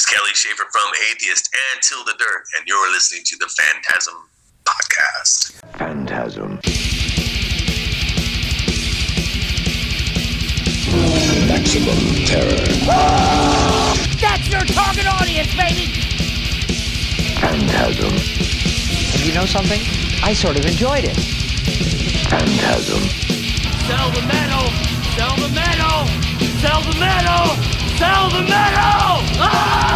is Kelly Shaefer from Atheist and Till the Dirt, and you're listening to the Phantasm Podcast. Phantasm. Maximum terror. That's your target audience, baby! Phantasm. And you know something? I sort of enjoyed it. Phantasm. Sell the metal! Sell the metal! Sell the metal! Sell the metal! Ah!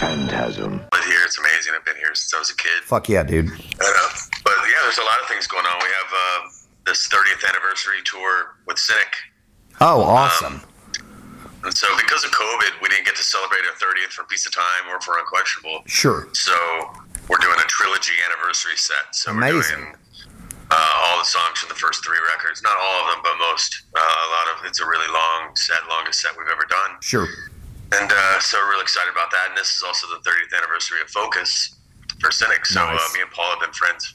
Phantasm. But here, it's amazing. I've been here since I was a kid. Fuck yeah, dude. I know. But yeah, there's a lot of things going on. We have this 30th anniversary tour with Cynic. Oh, awesome. And so, because of COVID, we didn't get to celebrate our 30th for Piece of Time or for Unquestionable. Sure. So, we're doing a trilogy anniversary set. So, Amazing. doing uh, all the songs from the first three records. Not all of them, but most. Uh, a lot of it's a really long set, longest set we've ever done. Sure. And uh, so, we're really excited about that. And this is also the 30th anniversary of Focus for Cynic. So, Nice. uh, me and Paul have been friends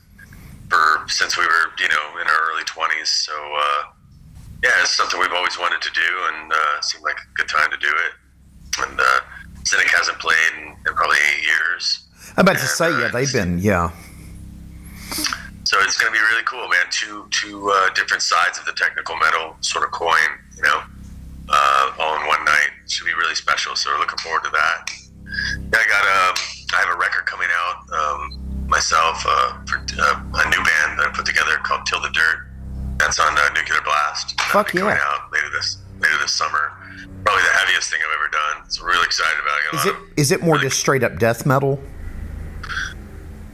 for since we were, you know, in our early 20s. So, uh, yeah, it's something we've always wanted to do, and uh, seemed like a good time to do it. And uh, Cynic hasn't played in, in probably eight years. I'm about to And, say, uh, yeah, they've been, yeah. So it's going to be really cool, man. Two two uh, different sides of the technical metal sort of coin, you know, uh, all in one night. Should be really special. So we're looking forward to that. Yeah, I got um, I have a record coming out um, myself uh, for uh, a new band that I put together called Till the Dirt. That's on uh, Nuclear Blast. Fuck be coming yeah. out later this later this summer. Probably the heaviest thing I've ever done. So I'm really excited about it. Is it of- is it more just straight up death metal?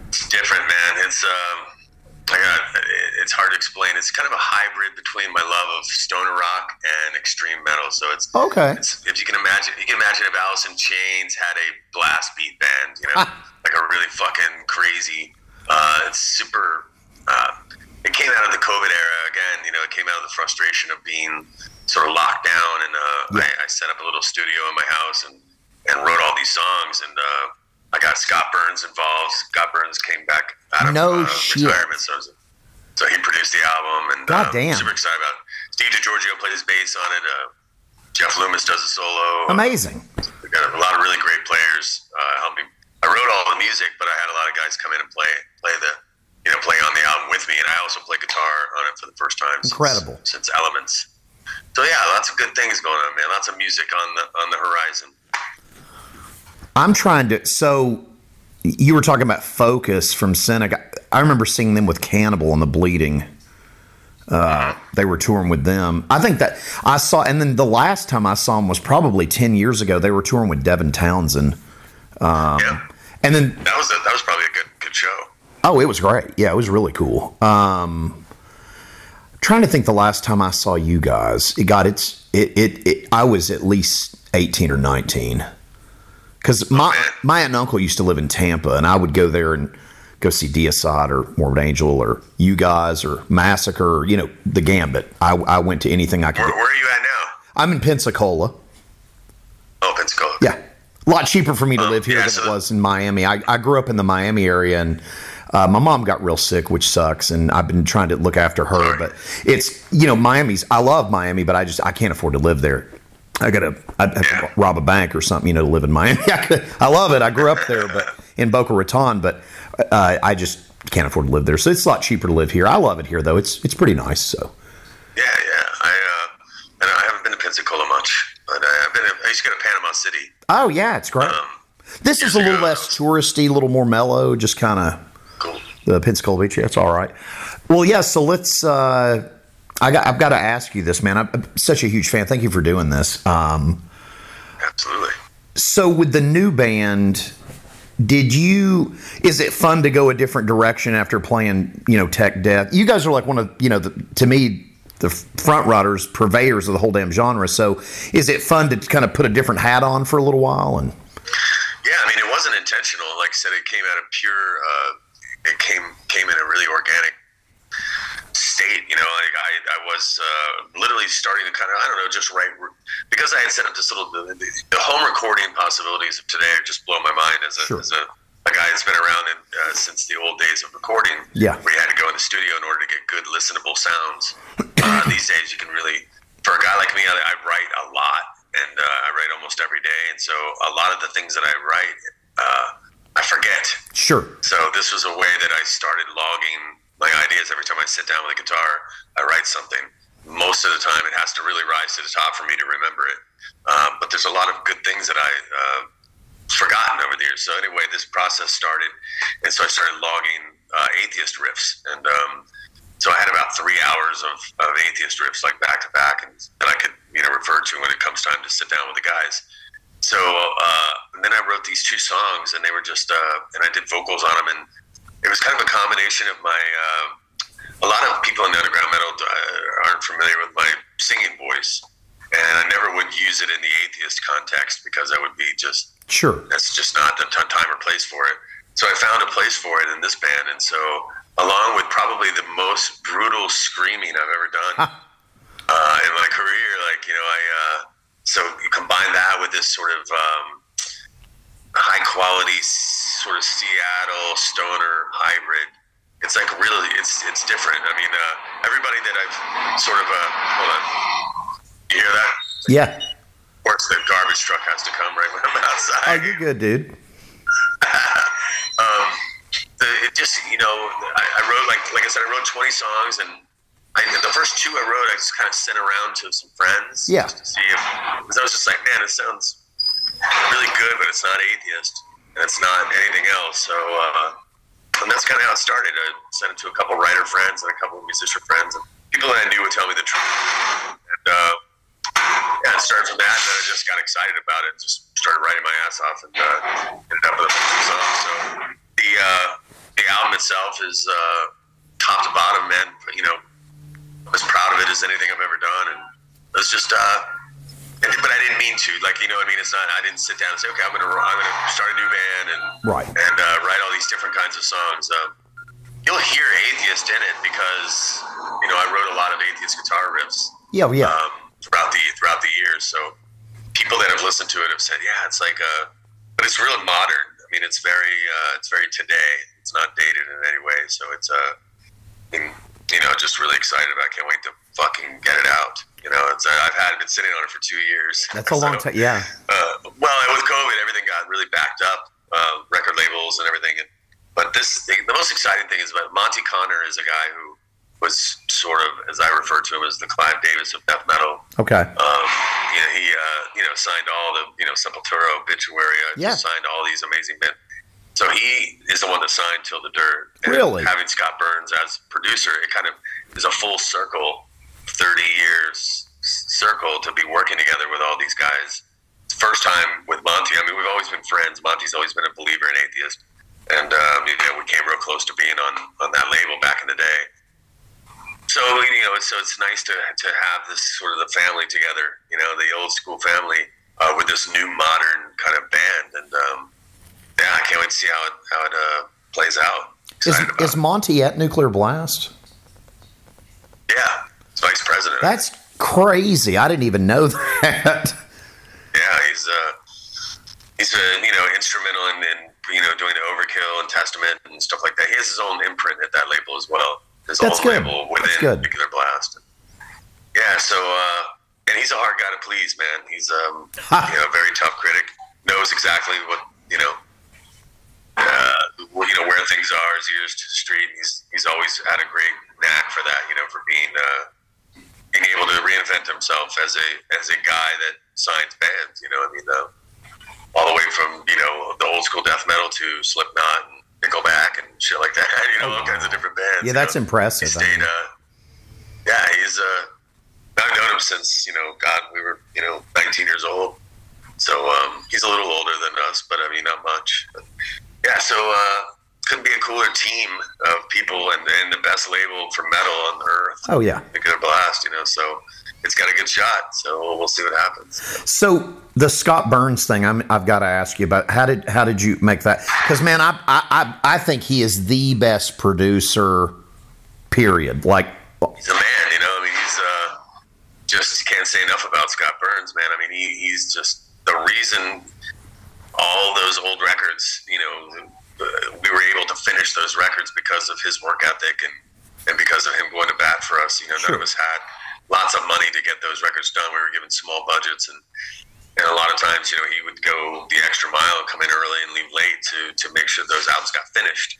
It's different, man. It's um, I got. It's hard to explain. It's kind of a hybrid between my love of stoner rock and extreme metal. So it's Okay. It's, if you can imagine, you can imagine if Alice in Chains had a blast beat band, you know, Ah. like a really fucking crazy. Uh, it's super. Uh, it came out of the COVID era again. You know, it came out of the frustration of being sort of locked down, and uh, Yeah. I, I set up a little studio in my house and and wrote all these songs, and uh, I got Scott Burns involved. Scott Burns came back out of No uh, shit. retirement, so, I was- so he produced the album, and God damn. super excited about. it. Steve DiGiorgio played his bass on it. Uh, Jeff Loomis does a solo. Amazing. We got a lot of really great players uh, helping. I wrote all the music, but I had a lot of guys come in and play play the you know play on the album with me, and I also play guitar on it for the first time. Incredible. since Elements. So yeah, lots of good things going on, man. Lots of music on the on the horizon. I'm trying to. So you were talking about Focus from Cynic. I- I remember seeing them with Cannibal and the Bleeding. Uh, they were touring with them. I think that I saw, and then the last time I saw them was probably ten years ago. They were touring with Devin Townsend, yeah, and then that was a, that was probably a good good show. Oh, it was great. Yeah, it was really cool. Um, trying to think the last time I saw you guys. It got its. It. It. it I was at least eighteen or nineteen. Because my my aunt and uncle used to live in Tampa, and I would go there and go see Deicide or Morbid Angel or you guys or Massacre. Or, you know, the Gambit. I, I went to anything I could. Where, where are you at now? I'm in Pensacola. Oh, Pensacola. Yeah. A lot cheaper for me to Um, live here yeah, than so- it was in Miami. I, I grew up in the Miami area and uh, my mom got real sick, which sucks. And I've been trying to look after her, but it's, you know, Miami's, I love Miami, but I just, I can't afford to live there. I got to, I'd have to rob a bank or something, you know, to live in Miami. I, could, I love it. I grew up there, but in Boca Raton, but uh, I just can't afford to live there. So it's a lot cheaper to live here. I love it here though. It's, it's pretty nice. So Yeah, yeah. I uh, and I haven't been to Pensacola much, but I, I've been. I used to go to Panama City. Oh yeah, it's great. Um, this is a little less touristy, a little more mellow, just kind of. The Pensacola Beach. Yeah, it's all right. Well, yeah. So let's. Uh, I got. I've got to ask you this, man. I'm, I'm such a huge fan. Thank you for doing this. Um, Absolutely. so with the new band, did you? Is it fun to go a different direction after playing? You know, Tech Death. You guys are like one of you know the, to me the front runners, purveyors of the whole damn genre. So is it fun to kind of put a different hat on for a little while and? Yeah, I mean, it wasn't intentional. Like I said, it came out of pure. Uh, it came came in a really organic state. You know, like I, I was uh, literally starting to kind of, I don't know, just write because I had set up this little the, the, home recording possibilities of today just blow my mind as a, Sure. as a, a guy that's been around in, uh, since the old days of recording. Yeah. where you had to go in the studio in order to get good listenable sounds. Uh, these days, you can really, for a guy like me, I, I write a lot and uh, I write almost every day, and so a lot of the things that I write, uh, I forget. Sure. So this was a way that I started logging my ideas every time I sit down with a guitar. I write something. Most of the time, it has to really rise to the top for me to remember it. Um, but there's a lot of good things that I uh, forgotten over the years. So anyway, this process started, and so I started logging uh, atheist riffs, and um, so I had about three hours of, of atheist riffs, like back to back, and that I could you know refer to when it comes time to sit down with the guys. So uh, and then I wrote these two songs, and they were just uh, and I did vocals on them, and it was kind of a combination of my. Uh, a lot of people in the underground metal uh, aren't familiar with my singing voice, and I never would use it in the atheist context because I would be just Sure. that's just not the t- time or place for it. So I found a place for it in this band, and so along with probably the most brutal screaming I've ever done uh, in my career, like you know, I uh, so you combine that with this sort of um, high quality sort of Seattle stoner hybrid. It's like really, it's it's different. I mean, uh, everybody that I've sort of uh, hold on, you hear that? Yeah. Of course, the garbage truck has to come right when I'm outside. Oh, you're good, dude. um, the, it just you know I, I wrote like like I said I wrote 20 songs and I, the first two I wrote I just kind of sent around to some friends Yeah. just to see if because I was just like man it sounds really good but it's not atheist and it's not anything else so uh, and that's kind of how it started I sent it to a couple writer friends and a couple musician friends and people that I knew would tell me the truth and uh, yeah, it started from that, and then I just got excited about it. and Just started writing my ass off, and uh, ended up with a bunch of songs. So the uh, the album itself is uh, top to bottom, man. You know, as proud of it as anything I've ever done, and it was just. Uh, but I didn't mean to. Like you know, what I mean, it's not. I didn't sit down and say, okay, I'm gonna I'm gonna start a new band and Right. and uh, write all these different kinds of songs. Um, you'll hear atheist in it because you know I wrote a lot of atheist guitar riffs Yeah, yeah. um, throughout the throughout the years. So people that have listened to it have said, yeah, it's like a, but it's real modern. I mean, it's very uh, it's very today. It's not dated in any way. So it's uh, and, you know, just really excited about. Can't wait to fucking get it out. You know, it's I've had been sitting on it for two years. That's a long time. Yeah. uh, well, with COVID, everything got really backed up, uh, record labels and everything. And, but this, the, the most exciting thing is that Monte Conner is a guy who was sort of, as I refer to him, as the Clive Davis of death metal. Okay. Um, you know, he, uh, you know, signed all the, you know, Sepultura, Obituary, uh, Yeah. signed all these amazing bands. So he is the one that signed Till the Dirt. And Really? Having Scott Burns as producer, it kind of is a full circle, 30 years circle to be working together with all these guys. First time with Monte. I mean, we've always been friends. Monte's always been a believer in atheist. And, um, you know, we came real close to being on, on that label back in the day. So you know, so it's nice to to have this sort of the family together. You know, the old school family uh, with this new modern kind of band, and um, yeah, I can't wait to see how it how it uh, plays out. Is, Excited is it. Monte at Nuclear Blast? yeah, it's vice president. That's crazy. I didn't even know that. yeah, he's uh, he's uh, you know instrumental in, in you know doing the Overkill and Testament and stuff like that. He has his own imprint at that label as well. His That's own good. label That's good. Nuclear Blast. Yeah, so uh, and he's a hard guy to please, man. He's um, you know, a very tough critic. Knows exactly what you know, uh, you know where things are. His ears to the street. He's he's always had a great knack for that. You know, for being uh, being able to reinvent himself as a as a guy that signs bands. You know, I mean, uh, all the way from you know the old school death metal to Slipknot and Nickelback and shit like that. You know, all kinds of different bands. Yeah, you that's know. impressive. He stayed, uh, yeah, he's uh, I've known him since you know, God, we were you know 19 years old. So um, he's a little older than us, but I mean not much. Yeah, so uh, couldn't be a cooler team of people and, and the best label for metal on the earth. Oh yeah. A good blast, you know. So it's got a good shot. So we'll see what happens. So the Scott Burns thing, I'm, I've got to ask you about. How did how did you make that? Because man, I, I I I think he is the best producer. Period. Like he's a man, you know. I mean, he's uh, just can't say enough about Scott Burns, man. I mean, he, he's just the reason all those old records, you know, we were able to finish those records because of his work ethic and, and because of him going to bat for us. You know, Sure. none of us had lots of money to get those records done. We were given small budgets and and a lot of times, you know, he would go the extra mile and come in early and leave late to, to make sure those albums got finished.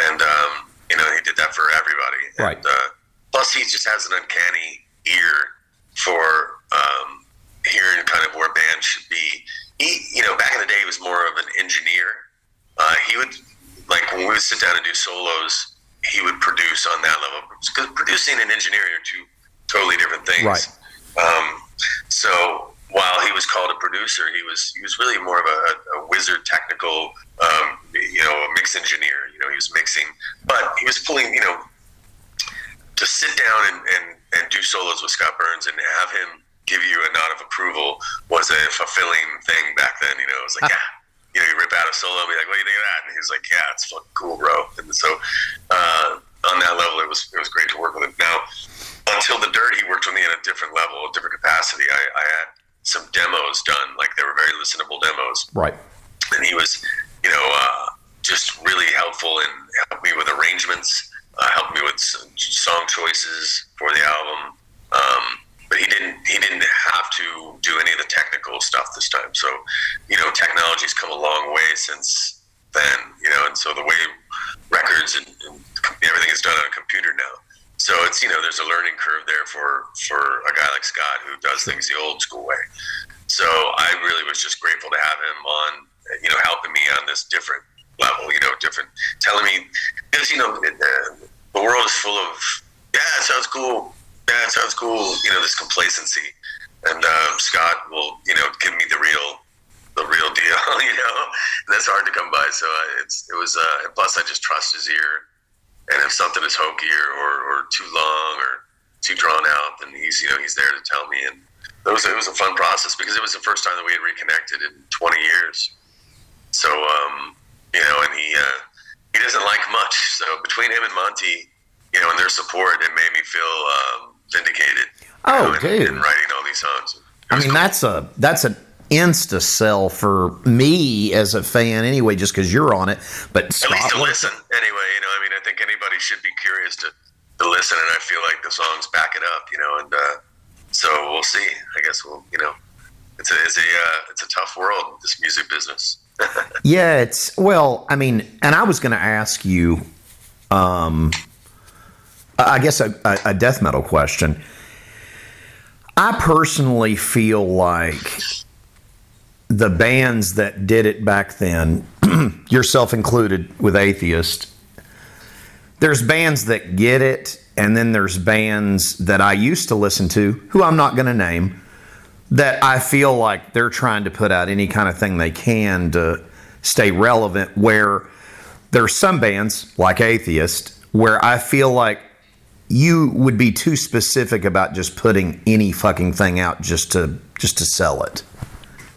And, um, you know, he did that for everybody. Right. And, uh, plus, he just has an uncanny ear for um, hearing kind of where bands should be. He, you know, back in the day, he was more of an engineer. Uh, he would, like, when we would sit down and do solos, he would produce on that level. Because producing and engineering are two totally different things. Right. Um, so while he was called a producer, he was he was really more of a, a wizard, technical, um, you know, a mix engineer. You know, he was mixing, but he was pulling. You know, to sit down and, and, and do solos with Scott Burns and have him give you a nod of approval was a fulfilling thing back then. You know, it was like, yeah. You know, you rip out a solo be like, "What do you think of that?" And he was like, "Yeah, it's fucking cool, bro." And so, uh, on that level, it was it was great to work with him. Now, until the dirt, he worked with me at a different level, a different capacity. I, I had some demos done, like they were very listenable demos, Right. and he was, you know, uh, just really helpful and helped me with arrangements, uh, helped me with some song choices for the album. Um, but he didn't he didn't have to do any of the technical stuff this time. So, you know, technology's come a long way since then. You know, and so the way records and, and everything is done on a computer now. So it's you know there's a learning curve there for for a guy like Scott who does things the old school way. So I really was just grateful to have him on, you know, helping me on this different level, you know, different, telling me, because, you know, it, uh, the world is full of, yeah, sounds cool. Yeah, it sounds cool. You know, this complacency. And um, Scott will, you know, give me the real, the real deal, you know, and that's hard to come by. So it's, it was, uh, plus I just trust his ear. And if something is hokey or, or, or too long or too drawn out, then he's, you know, he's there to tell me. And it was, it was a fun process because it was the first time that we had reconnected in 20 years. So, um, you know, and he uh, he doesn't like much. So between him and Monte, you know, and their support, it made me feel um, vindicated. Oh, know, dude. in writing all these songs. I mean, cool. that's a that's an insta sell for me as a fan anyway, just because you're on it. But at least to listen anyway. You know, I mean, I think anybody should be curious to to listen, and I feel like the songs back it up. You know, and uh, so we'll see. I guess we'll, you know, it's a it's a uh, it's a tough world, this music business. Yeah, it's well, I mean, and I was going to ask you, um, I guess a, a, death metal question. I personally feel like the bands that did it back then, yourself included with Atheist, there's bands that get it, and then there's bands that I used to listen to, who I'm not going to name, that I feel like they're trying to put out any kind of thing they can to stay relevant. Where there's some bands like Atheist where I feel like you would be too specific about just putting any fucking thing out just to just to sell it.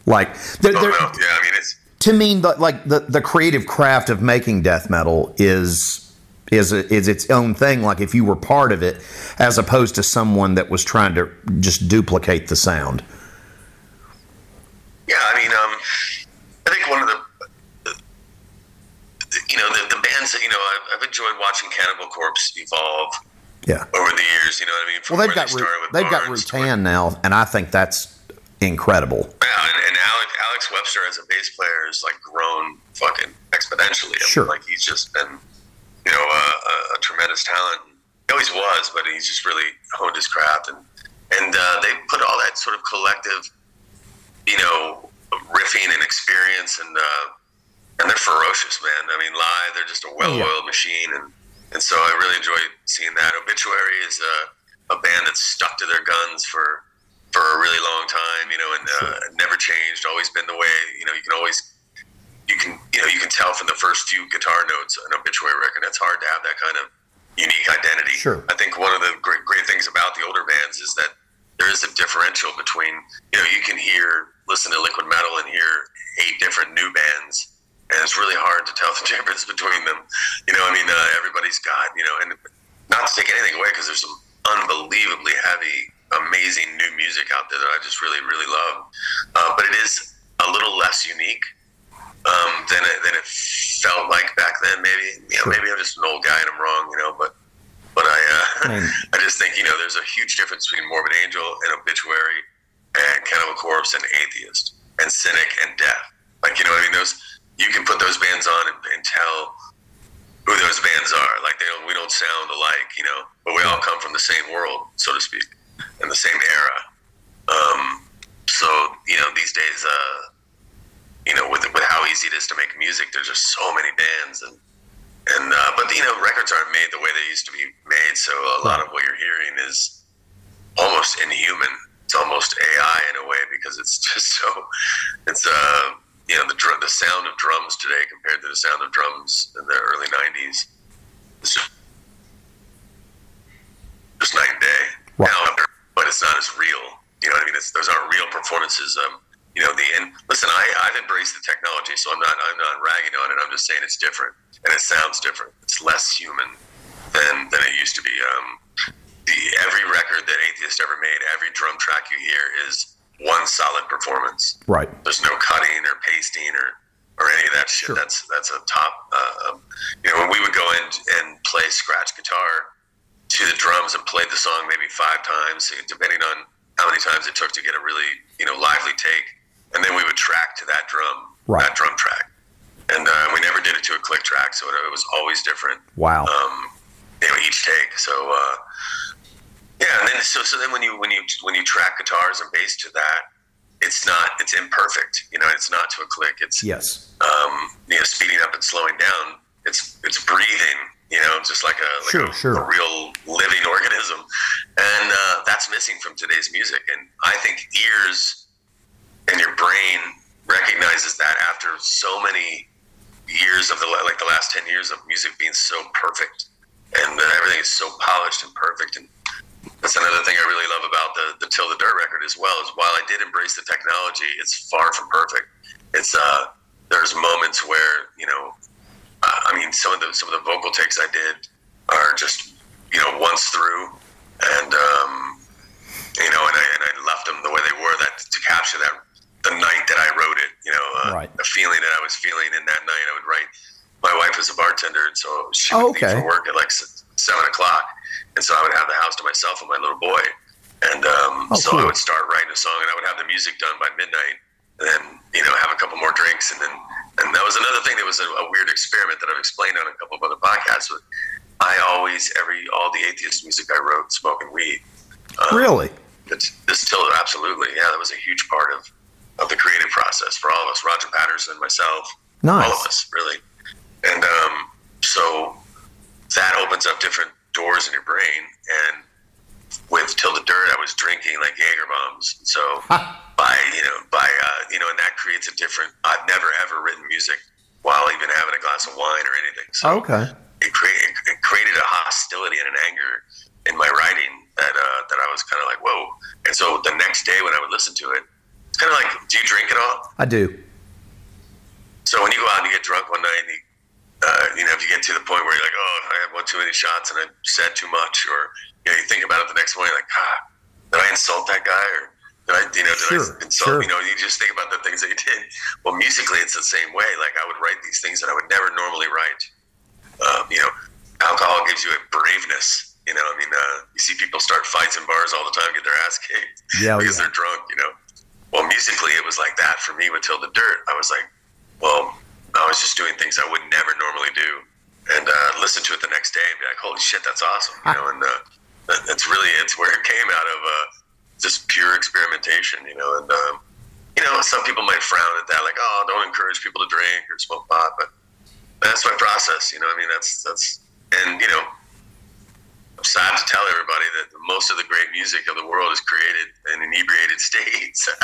Like there, Oh, there- no, yeah, I mean, it's to me, the, like the the creative craft of making death metal is is a, is its own thing. Like if you were part of it, as opposed to someone that was trying to just duplicate the sound. Yeah, I mean, um, I think one of the, the you know, the, the bands that you know, I've, I've enjoyed watching Cannibal Corpse evolve Yeah. over the years. You know what I mean? From Well, they've got they Ru- they've got Barnes to Rutan now, and I think that's incredible. Yeah, and, and Alex, Alex Webster as a bass player has like grown fucking exponentially. I mean, Sure. like he's just been, you know, a, a, a tremendous talent. He always was, but he's just really honed his craft, and and uh, they put all that sort of collective, you know, riffing and experience, and uh, and they're ferocious, man. I mean, live, they're just a well-oiled machine, and and so I really enjoy seeing that. Obituary is a, a band that's stuck to their guns for for a really long time, you know, and uh, never changed. Always been the way. You know, you can always you can you know you can tell from the first few guitar notes an obituary record. It's hard to have that kind of unique identity. Sure. I think one of the great great things about the older bands is that there is a differential between you know you can hear listen to liquid metal and hear eight different new bands. And it's really hard to tell the difference between them. You know, I mean, uh, everybody's got, you know, and not to take anything away because there's some unbelievably heavy, amazing new music out there that I just really, really love. Uh, but it is a little less unique um, than it, than it felt like back then. Maybe you know, maybe I'm just an old guy and I'm wrong, you know. But but I uh, I just think you know there's a huge difference between Morbid Angel and Obituary and Cannibal Corpse and Atheist and Cynic and Death. Like you know what I mean? Those you can put those bands on and, and tell who those bands are. Like they don't, we don't sound alike, you know, but we all come from the same world, so to speak, and the same era. Um, so you know, these days, uh, you know, with with how easy it is to make music, there's just so many bands, and and uh, but you know, records aren't made the way they used to be made. So a lot of what you're hearing is almost inhuman. It's almost AI in a way because it's just so. It's uh, you know, the the sound of drums today compared to the sound of drums in the early '90s. It's just just night and day. Right. Now, but it's not as real. You know what I mean? It's, those aren't real performances. Um, you know, the and listen, I I've embraced the technology, so I'm not I'm not ragging on it. I'm just saying it's different and it sounds different. It's less human than than it used to be. Um, the every record that Atheist ever made, every drum track you hear is one solid performance. Right. There's no cutting or pasting or or any of that shit. Sure. That's that's a top. Uh, um, you know, when we would go in and play scratch guitar to the drums and played the song maybe five times, depending on how many times it took to get a really you know lively take, and then we would track to that drum, Right. that drum track, and uh, we never did it to a click track, so it, it was always different Wow. um, you know, each take. So uh, yeah, and then so so then when you when you when you track guitars and bass to that, it's not it's imperfect. You know, it's not to a click. It's yes. um, you know speeding up and slowing down. It's it's breathing. You know, just like a like Sure, a, sure. a real living organism, and uh, that's missing from today's music. And I think ears and your brain recognizes that after so many years of the like the last 10 years of music being so perfect and that everything is so polished and perfect and that's another thing I really love about the the Till the Dirt record as well is while I did embrace the technology it's far from perfect it's uh there's moments where you know uh, I mean some of the some of the vocal takes I did are just you know once through and um you know and I, and I left them the way they were that to capture that the night that I wrote it you know uh, Right. the feeling that I was feeling in that night I would write my wife is a bartender and so she Oh, would okay. leave for work at like seven o'clock and so I would have the house to myself and my little boy and um, Oh, so I would start writing a song and I would have the music done by midnight and then you know have a couple more drinks and then and that was another thing that was a, a weird experiment that I've explained on a couple of other podcasts but I always every all the atheist music I wrote smoking weed Really? it's, it's still absolutely yeah that was a huge part of of the creative process for all of us Roger Patterson myself Nice. all of us really and um, so that opens up different doors in your brain and with till the dirt I was drinking like Jaeger bombs so by you know by uh, you know and that creates a different I've never ever written music while even having a glass of wine or anything so Okay. it, created it created a hostility and an anger in my writing that uh, that I was kind of like whoa. And so the next day when I would listen to it, it's kind of like, do you drink at all? I do. So when you go out and you get drunk one night, and you, uh, you know, if you get to the point where you're like, oh, I had one too many shots and I said too much, or you know, you think about it the next morning, like, ah, did I insult that guy, or did I, you know, did Sure, I insult? sure. You know, you just think about the things that you did. Well, musically, it's the same way. Like I would write these things that I would never normally write. Um, you know, alcohol gives you a braveness. You know, I mean, uh, you see people start fights in bars all the time, get their ass kicked Yeah, because yeah. they're drunk. You know, well, musically, it was like that for me with Till the Dirt. I was like, well, I was just doing things I would never normally do, and uh, listen to it the next day and be like, holy shit, that's awesome. You know, and uh, that's really it's where it came out of uh, just pure experimentation. You know, and um, you know, some people might frown at that, like, oh, don't encourage people to drink or smoke pot, but that's my process. You know, I mean, that's that's and you know. I'm sad to tell everybody that most of the great music of the world is created in inebriated states.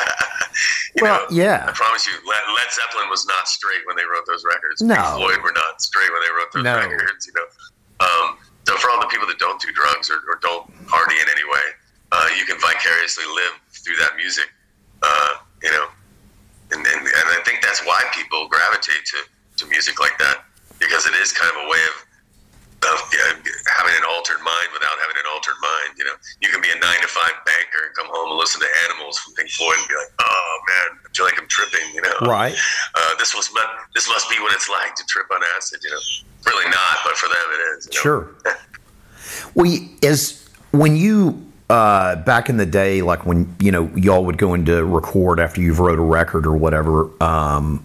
Well, know, yeah. I promise you, Led, Led Zeppelin was not straight when they wrote those records. No. Pink Floyd were not straight when they wrote those No. records. You know, um, so for all the people that don't do drugs or, or don't party in any way, uh, you can vicariously live through that music. Uh, you know, and, and and I think that's why people gravitate to to music like that because it is kind of a way of of yeah, having an altered mind without having an altered mind. You know, you can be a nine to five banker and come home and listen to Animals from Pink Floyd and be like, oh man, I feel like I'm tripping. You know, Right. Uh, this was this must be what it's like to trip on acid. You know, really not, but for them it is. you know? Sure. Well, as when you uh, back in the day, like when you know y'all would go into record after you've wrote a record or whatever. Um,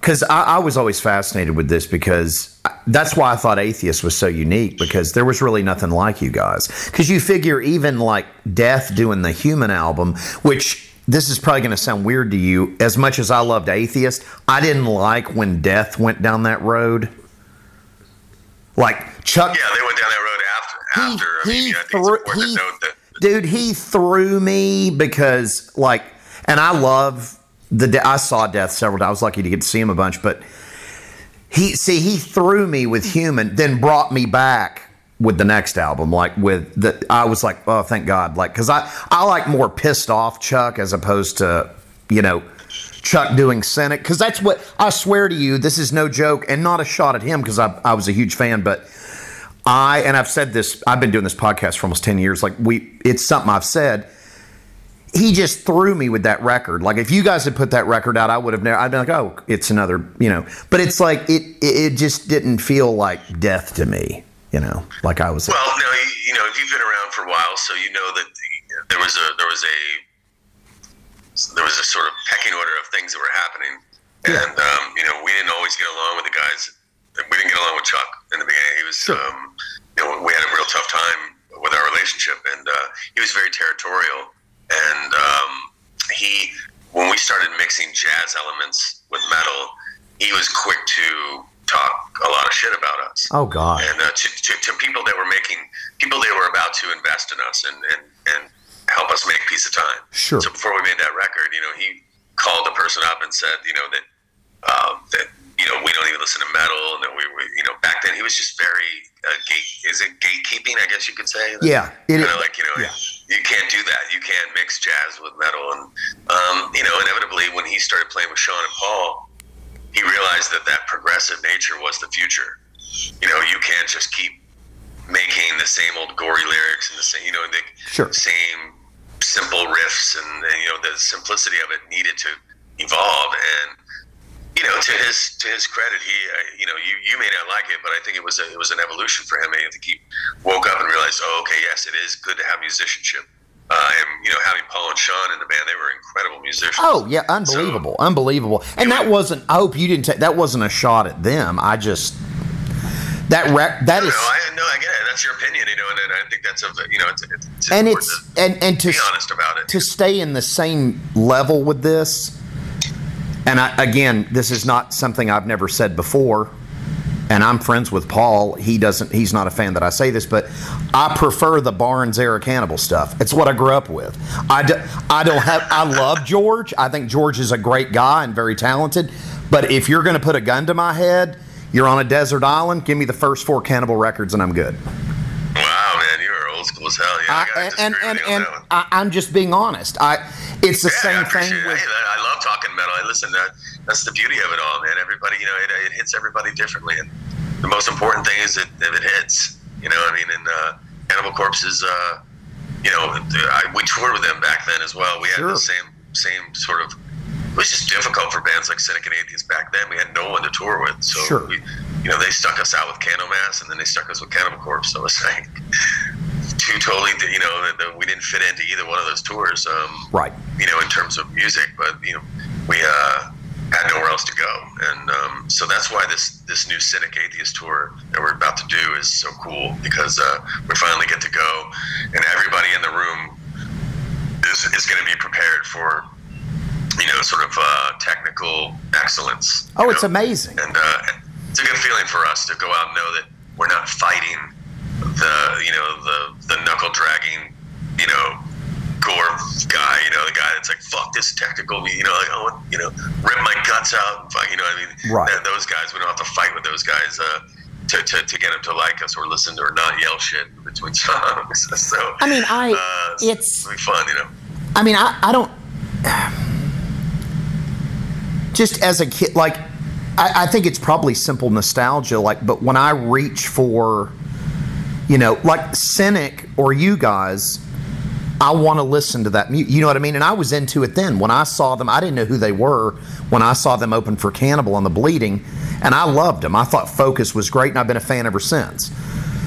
because I, I was always fascinated with this because that's why I thought Atheist was so unique because there was really nothing like you guys. Because you figure even like Death doing the Human album, which this is probably going to sound weird to you. As much as I loved Atheist, I didn't like when Death went down that road. Like Chuck, Yeah, they went down that road after. He- after I he mean, I think it's threw- he- that. dude, he threw me because like, and I love the. de- I saw Death several times. I was lucky to get to see him a bunch, but he see he threw me with Human, then brought me back with the next album. Like with the, I was like, oh, thank God, like because I I like more pissed off Chuck as opposed to you know. Chuck doing Cynic because that's what I swear to you. This is no joke and not a shot at him because I, I was a huge fan, but I and I've said this. I've been doing this podcast for almost ten years. Like we, it's something I've said. He just threw me with that record. Like if you guys had put that record out, I would have never. I'd been like, oh, it's another, you know. But it's like it. It, it just didn't feel like death to me. You know, like I was. Well, no, you, you know, if you've been around for a while, so you know that the, there was a there was a there was a sort of pecking order of things that were happening, and um, you know, we didn't always get along with the guys. We didn't get along with Chuck in the beginning. He was, um, you know, we had a real tough time with our relationship, and uh, he was very territorial. And um, he, when we started mixing jazz elements with metal, he was quick to talk a lot of shit about us oh God. and uh, to, to, to people that were making people that were about to invest in us and, and, and help us make piece of time. Sure. So before we made that record, you know, he called the person up and said, you know, that um, that you know we don't even listen to metal, and that we were, you know, back then he was just very uh, gate. Is it gatekeeping? I guess you could say. Yeah, it Kind of like you know, yeah. you can't do that. You can't mix jazz with metal, and um, you know, inevitably when he started playing with Sean and Paul, he realized that that progressive nature was the future. You know, you can't just keep making the same old gory lyrics and the same, you know, the Sure. same simple riffs, and you know, the simplicity of it needed to evolve. And you know, to his to his credit, he, uh, you know, you you may not like it, but I think it was a, it was an evolution for him. I think he woke up and realized, oh, okay, yes, it is good to have musicianship. Uh, and you know, having Paul and Sean in the band, they were incredible musicians. Oh yeah, unbelievable, unbelievable. And that wasn't. I hope you didn't take. That wasn't a shot at them. I just that rec, that No, is, I no, I get it. That's your opinion, you know, and, I think that's a you know, it's, it's, it's and it's to and and to be honest about it. to stay in the same level with this. And I, again, this is not something I've never said before. And I'm friends with Paul. He doesn't. He's not a fan that I say this, but I prefer the Barnes era cannibal stuff. It's what I grew up with. I, do, I don't have. I love George. I think George is a great guy and very talented. But if you're going to put a gun to my head, you're on a desert island. Give me the first four cannibal records, and I'm good. Wow, man, you are old school as hell. Yeah, I, I, and and and, one. I, I'm just being honest. I. It's the Yeah, same thing it. with. I love talking I listen. That, that's the beauty of it all, man. Everybody, you know, it, it hits everybody differently, and the most important thing is that if it hits. You know, I mean, and uh, Cannibal Corpse is, uh, you know, I, we toured with them back then as well. We had Sure. the same same sort of. It was just difficult for bands like Cynic and Atheist back then. We had no one to tour with, so Sure. we, you know, they stuck us out with Candlemass, and then they stuck us with Cannibal Corpse. So it's like two totally, you know, that we didn't fit into either one of those tours. Um, Right. you know, in terms of music, but you know, we uh, had nowhere else to go, and um, so that's why this this new Cynic Atheist tour that we're about to do is so cool because uh, we finally get to go, and everybody in the room is is going to be prepared for you know sort of uh, technical excellence. Oh, it's know? amazing. and uh, it's a good feeling for us to go out and know that we're not fighting the you know the the knuckle dragging you know gore guy you know the guy that's like fuck this technical you know like oh you know rip my guts out fuck you know what I mean Right. That- those guys we don't have to fight with those guys uh, to, to, to get them to like us or listen to or not yell shit between songs so I mean, I- uh, it's- it'll be fun you know I mean, I, I don't. Just as a kid, like, I, I think it's probably simple nostalgia. Like, but when I reach for, you know, like Cynic or you guys, I want to listen to that. You know what I mean? And I was into it then. When I saw them, I didn't know who they were. When I saw them open for Cannibal on the Bleeding, and I loved them. I thought Focus was great, and I've been a fan ever since.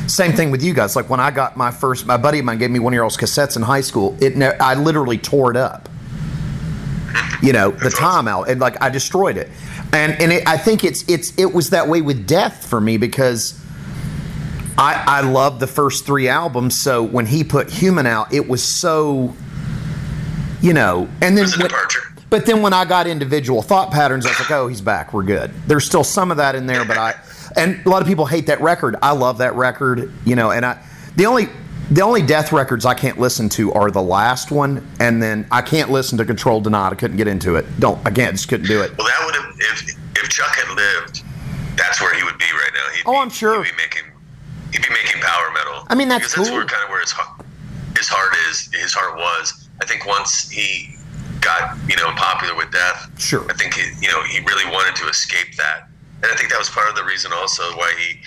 Same thing with you guys. Like when I got my first, my buddy of mine gave me one of your all's cassettes in high school. It, ne- I literally tore it up. You know, the time out, and like I destroyed it. And and it, I think it's it's it was that way with Death for me because I I loved the first three albums. So when he put Human out, it was so, you know, and then It was a when- departure. but then when I got individual thought patterns, I was like, oh, he's back. We're good. There's still some of that in there, but I, and a lot of people hate that record. I love that record, you know, and I, the only, the only death records I can't listen to are the last one, and then I can't listen to Control Denied. I couldn't get into it. Don't, again, just couldn't do it. Well, that would have if if Chuck had lived, that's where he would be right now. He'd Oh, be, I'm sure. He'd be making he'd be making power metal. I mean, that's because that's where kind of where his heart, his heart is. His heart was. I think once he got you know popular with Death, Sure. I think he, you know he really wanted to escape that, and I think that was part of the reason also why he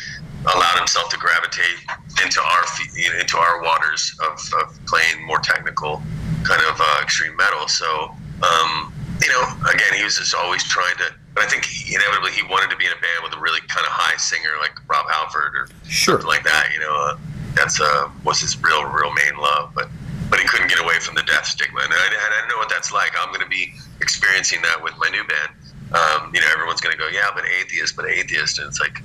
allowed himself to gravitate into our you know, into our waters of, of playing more technical kind of uh, extreme metal. So um, you know, again, he was just always trying to. But I think he, inevitably he wanted to be in a band with a really kind of high singer like Rob Halford or Sure. something like that. You know, uh, that's uh, was his real, real main love. But but he couldn't get away from the death stigma, and I, and I know what that's like. I'm going to be experiencing that with my new band. Um, you know, everyone's going to go, yeah, but atheist, but atheist, and it's like,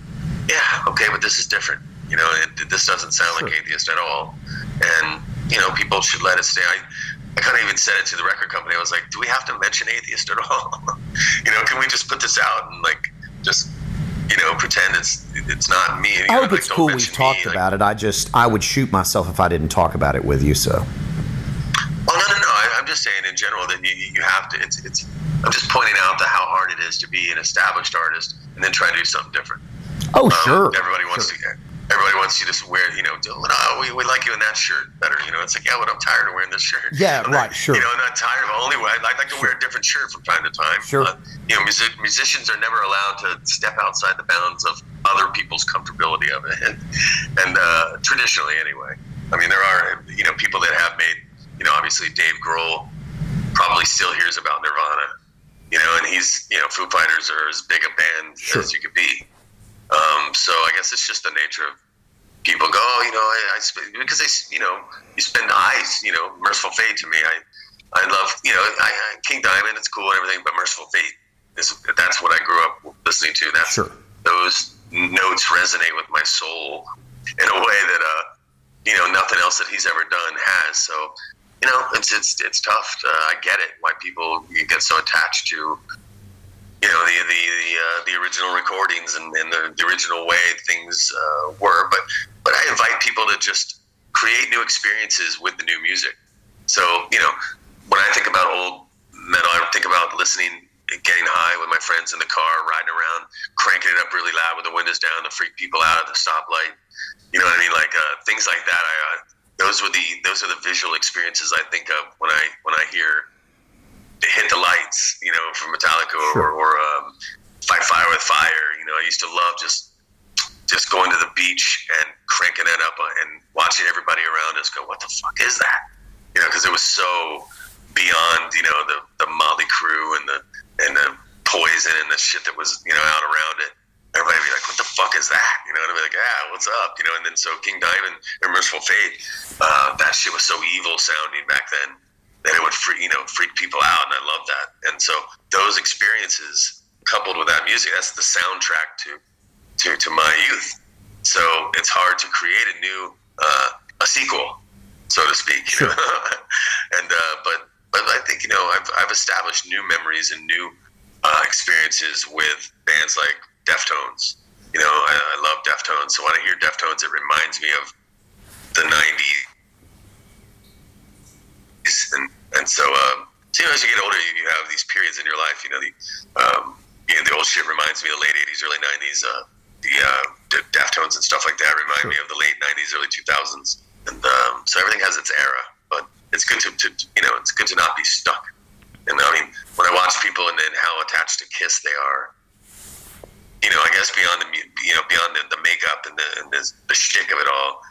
yeah, okay, but this is different. You know, it, this doesn't sound like atheist at all, and you know, people should let it stay. I, I kind of even said it to the record company. I was like, do we have to mention atheist at all? you know, can we just put this out and like just you know pretend it's it's not me? You I know, hope like, it's cool we've talked me, like- about it. I just, I would shoot myself if I didn't talk about it with you, so. Oh no, no, no! I, I'm just saying in general that you, you have to. It's it's. I'm just pointing out that how hard it is to be an established artist and then try to do something different. Oh, Um, sure. Everybody wants to. Everybody wants you to wear, you know, no, we, we like you in that shirt better. You know, it's like, yeah, but I'm tired of wearing this shirt. Yeah, right, sure. You know, I'm not tired of only. I'd like to wear a different shirt from time to time. Sure. Uh, you know, music, musicians are never allowed to step outside the bounds of other people's comfortability of it, and uh, traditionally, anyway. I mean, there are you know people that have made you know obviously Dave Grohl probably still hears about Nirvana, you know, and he's you know Foo Fighters are as big a band Sure. as you could be. Um, so I guess it's just the nature of people go, oh, you know, I, I sp- because they, you know, you spend eyes, you know, Mercyful Fate to me, I, I love, you know, I, I, King Diamond, it's cool and everything, but Mercyful Fate is that's what I grew up listening to. That's Sure. those notes resonate with my soul in a way that, uh, you know, nothing else that he's ever done has. So, you know, it's it's it's tough. To, I get it why people get so attached to you know the the the, uh, the original recordings and, and the, the original way things uh, were. But but I invite people to just create new experiences with the new music. So you know, when I think about old metal, I think about listening, getting high with my friends in the car, riding around, cranking it up really loud with the windows down to freak people out at the stoplight. You know what I mean? Like uh, things like that. I uh, those were the those are the visual experiences I think of when I when I hear hit the lights, you know, from Metallica or, Sure. or um, Fight Fire with Fire. You know, I used to love just just going to the beach and cranking it up and watching everybody around us go, "What the fuck is that?" You know, because it was so beyond, you know, the the Mötley Crüe and the and the poison and the shit that was you know out around it. Everybody would be like, "What the fuck is that?" You know, and I'd be like, "Ah, what's up?" You know, and then so King Diamond and Mercyful Fate, uh, that shit was so evil sounding back then that it would freak, you know, freak people out, and I love that. And so those experiences, coupled with that music, that's the soundtrack to to, to my youth. So it's hard to create a new uh, a sequel, so to speak. Know? and uh, but but I think you know I've I've established new memories and new uh, experiences with bands like Deftones. You know, I, I love Deftones. So when I hear Deftones, it reminds me of the '90s and and so um, so, you know as you get older you, you have these periods in your life you know the um, you know, the old shit reminds me of the late 80s early 90s uh, the uh, D- Deftones and stuff like that remind me of the late 90s early 2000s and um, so everything has its era but it's good to, to you know it's good to not be stuck. And I mean when I watch people and then how attached to Kiss they are you know, I guess beyond the you know beyond the, the makeup and the and the, the shtick of it all,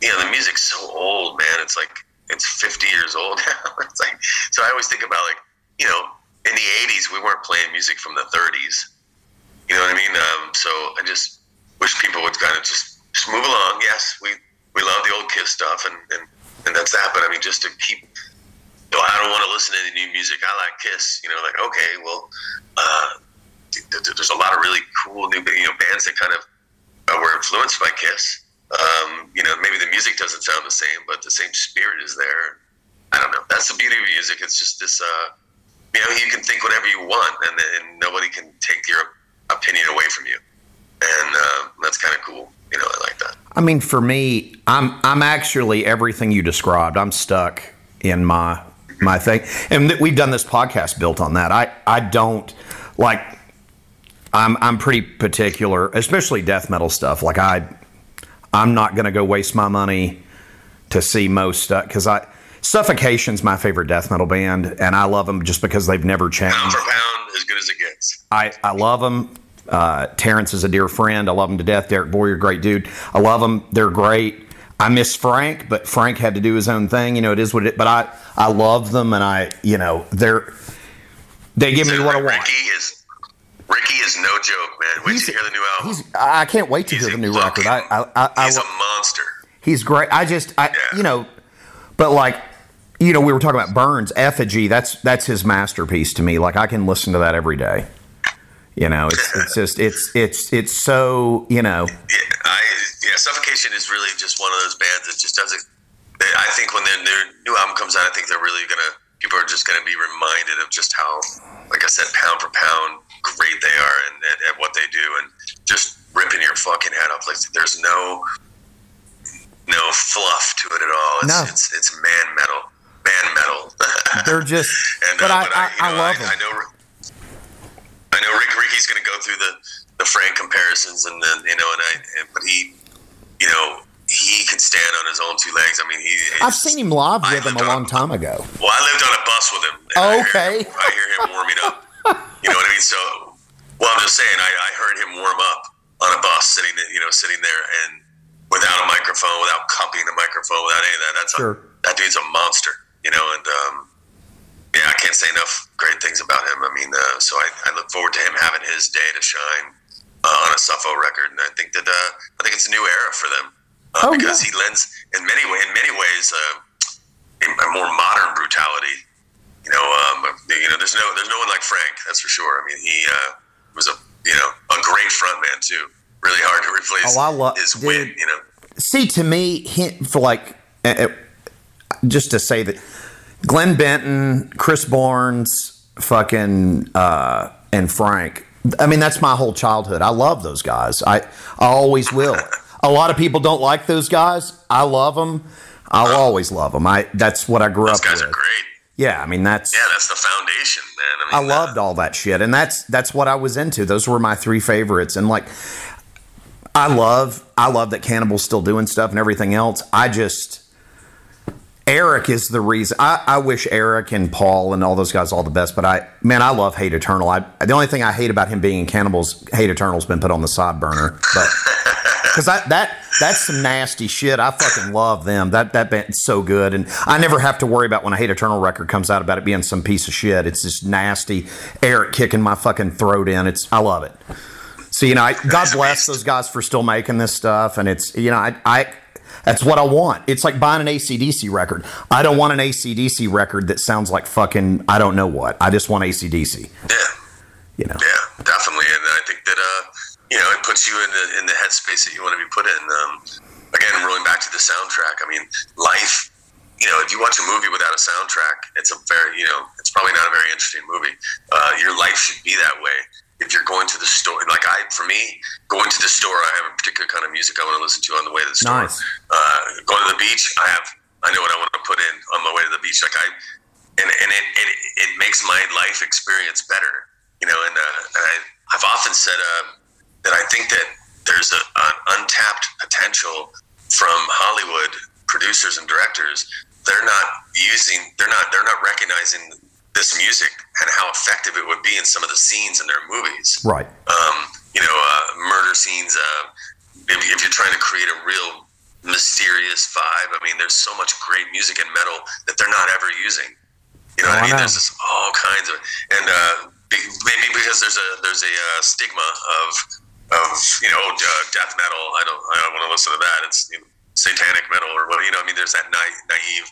you know, the music's so old, man. It's like it's 50 years old now. it's like so. I always think about like you know, in the 80s we weren't playing music from the 30s. You know what I mean? Um, so I just wish people would kind of just just move along. Yes, we we love the old Kiss stuff, and and, and that's that. But I mean, just to keep. No, I don't want to listen to any new music. I like Kiss. You know, like okay, well, uh, th- th- there's a lot of really cool new you know bands that kind of uh, were influenced by Kiss. Um, you know, maybe the music doesn't sound the same, but the same spirit is there. I don't know. That's the beauty of music. It's just this. Uh, you know, you can think whatever you want, and, nobody can take your opinion away from you, and uh, that's kind of cool. You know, I like that. I mean, for me, I'm I'm actually everything you described. I'm stuck in my my thing, and th- we've done this podcast built on that. I I don't like. I'm I'm pretty particular, especially death metal stuff. Like I, I'm not going to go waste my money to see most stuff because I Suffocation's my favorite death metal band, and I love them just because they've never changed. Pound for pound, as good as it gets. I, I love them. Uh, Terrence is a dear friend. I love him to death. Derek Boyer, great dude. I love them. They're great. I miss Frank, but Frank had to do his own thing. You know, it is what it. But I I love them, and I you know they're they give me what I want. Ricky is Ricky is no joke, man. Wait He's- you hear the new album. He's I can't wait to He's hear the new fucking- record. I I, I, I he's a monster. He's great. I just, I, Yeah. you know, but like, you know, we were talking about Burns Effigy. That's that's his masterpiece to me. Like, I can listen to that every day. You know, it's it's just it's it's it's so you know. Yeah, I yeah, Suffocation is really just one of those bands that just doesn't. They, I think when their, their new album comes out, I think they're really gonna. People are just gonna be reminded of just how, like I said, pound for pound, great they are and at, at what they do, and just ripping your fucking head off. Like there's no, no fluff to it at all. It's No. it's, it's man metal, man metal. They're just, And, but uh, I but I, you I know, love I, them. I know. I know Rick Ricky's going to go through the the Frank comparisons, and then you know, and I, and, but he, you know, he can stand on his own two legs. I mean, he. I've seen him live with him a long time ago. Well, I lived on a bus with him. and I hear Okay. him- I hear him warming up. You know what I mean? So, well, I'm just saying, I, I heard him warm up on a bus, sitting, there, you know, sitting there, and without a microphone, without cupping the microphone, without any of that. That's Sure. a, that dude's a monster. You know, and um, yeah, I can't say enough great things about him. I mean, uh, so I, I look forward to him having his day to shine uh, on a Suffo record, and I think that uh, I think it's a new era for them uh, Oh, because yeah. he lends in many way, in many ways uh, a, a more modern brutality. You know, um, you know, there's no there's no one like Frank. That's for sure. I mean, he uh, was a you know a great frontman too. Really hard to replace Oh, I lo- his dude. wit. You know, See, to me, hint for like, uh, uh, just to say that Glenn Benton, Chris Barnes, fucking, uh, and Frank. I mean, that's my whole childhood. I love those guys. I, I always will. A lot of people don't like those guys. I love them. I'll always love them. I that's what I grew those up guys with. are great. Yeah, I mean that's Yeah, that's the foundation, man. I I, mean, loved all that shit, and that's that's what I was into. Those were my three favorites, and like, I love I love that Cannibal's still doing stuff and everything else. I just Erik is the reason. I, I wish Erik and Paul and all those guys all the best, but I man, I love Hate Eternal. I the only thing I hate about him being in Cannibals, Hate Eternal's been put on the side burner, but because that that that's some nasty shit. I fucking love them. That that band's so good, and I never have to worry about when a Hate Eternal record comes out about it being some piece of shit. It's just nasty. Erik kicking my fucking throat in. It's I love it. So you know, I, God bless those guys for still making this stuff, and it's you know, I, I that's what I want. It's like buying an ACDC record. I don't want an ACDC record that sounds like fucking I don't know what. I just want ACDC. yeah, You know. yeah, definitely. And I think that uh, you know, it puts you in the in the headspace that you want to be put in. Um, again, rolling back to the soundtrack. I mean, life. You know, if you watch a movie without a soundtrack, it's a very you know, it's probably not a very interesting movie. Uh, your life should be that way. If you're going to the store, like I, for me, going to the store, I have a particular kind of music I want to listen to on the way to the store. Nice. Uh, going to the beach, I have, I know what I want to put in on my way to the beach. Like I, and and it it, it makes my life experience better. You know, and, uh, and I I've often said uh, that I think that there's a, an untapped potential from Hollywood producers and directors. They're not using. They're not. They're not recognizing this music and how effective it would be in some of the scenes in their movies. Right. Um, you know, uh, murder scenes. Uh, if, if you're trying to create a real mysterious vibe, I mean, there's so much great music and metal that they're not ever using. You know Oh, what I I mean? know. There's just all kinds of, and uh, be- maybe because there's a there's a uh, stigma of of you know uh, death metal. I don't I don't want to listen to that. It's you know, satanic metal or what you know. I mean, there's that na- naive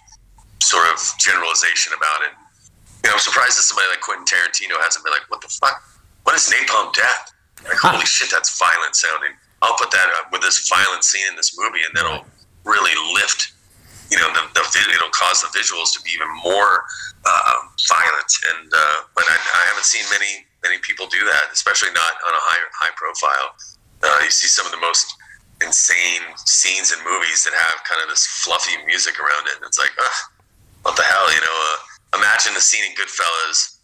sort of generalization about it. You know, I'm surprised that somebody like Quentin Tarantino hasn't been like, "What the fuck? What is Napalm Death?" Like, holy shit, that's violent sounding. I'll put that up with this violent scene in this movie, and that'll really lift. You know, the, the it'll cause the visuals to be even more uh, violent. And uh, but I, I haven't seen many many people do that, especially not on a high high profile. Uh, you see some of the most insane scenes in movies that have kind of this fluffy music around it, and it's like, ugh, what the hell, you know? Uh, imagine the scene in Goodfellas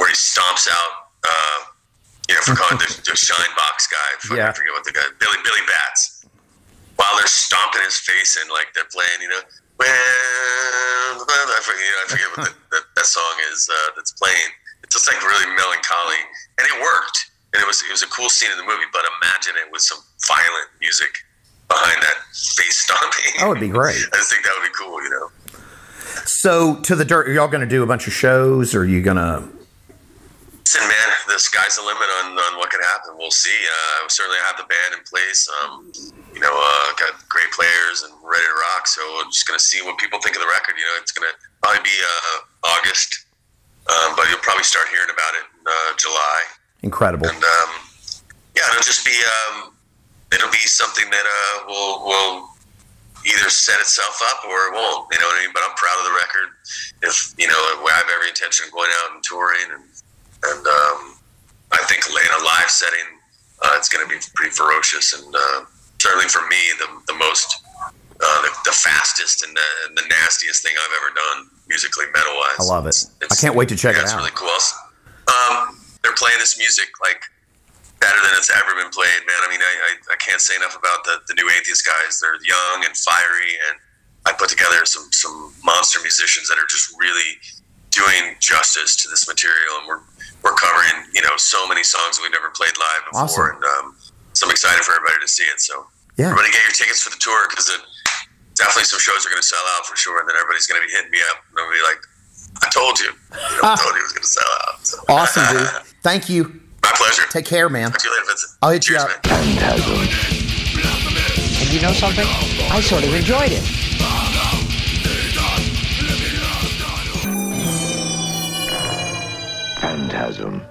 where he stomps out, uh, you know, for calling the, the shine box guy. Yeah. I forget what the guy, Billy Billy Batts. While they're stomping his face and like they're playing, you know, well, I forget, you know, I forget what the, that, that song is uh, that's playing. It's just like really melancholy, and it worked. And it was it was a cool scene in the movie. But imagine it with some violent music behind that face stomping. That would be great. I just think that would be cool, you know. So to the dirt, are y'all going to do a bunch of shows? Or are you going to? Listen, man, the sky's the limit on, on what could happen. We'll see. Uh, we certainly have the band in place. Um, you know, uh, got great players and ready to rock. So we're just gonna see what people think of the record. You know, it's gonna probably be uh, August, um, but you'll probably start hearing about it in uh, July. Incredible. And um, yeah, it'll just be um, it'll be something that uh, will will either set itself up or it won't. You know what I mean? But I'm proud of the record. If you know, I have every intention of going out and touring, and and um, I think in a live setting, uh, it's going to be pretty ferocious, and uh, certainly for me, the the most. Uh, the, the fastest and the, and the nastiest thing I've ever done musically, metal wise. I love it. I can't wait to check yeah, it out. it's really cool. Um, they're playing this music like better than it's ever been played, man. I mean, I, I, I can't say enough about the, the new Atheist guys. They're young and fiery, and I put together some some monster musicians that are just really doing justice to this material, and we're we're covering you know so many songs we've never played live before, Awesome. and um, so I'm excited for everybody to see it. So Yeah. everybody get your tickets for the tour because definitely some shows are going to sell out for sure, and then everybody's going to be hitting me up, and I'll be like. I told you. you know, I told you it was going to sell out. So. Awesome, dude. Thank you. My pleasure. Take care, man. Talk to you later, Vincent. I'll hit you Cheers, up. man. And you know something? I sort of enjoyed it.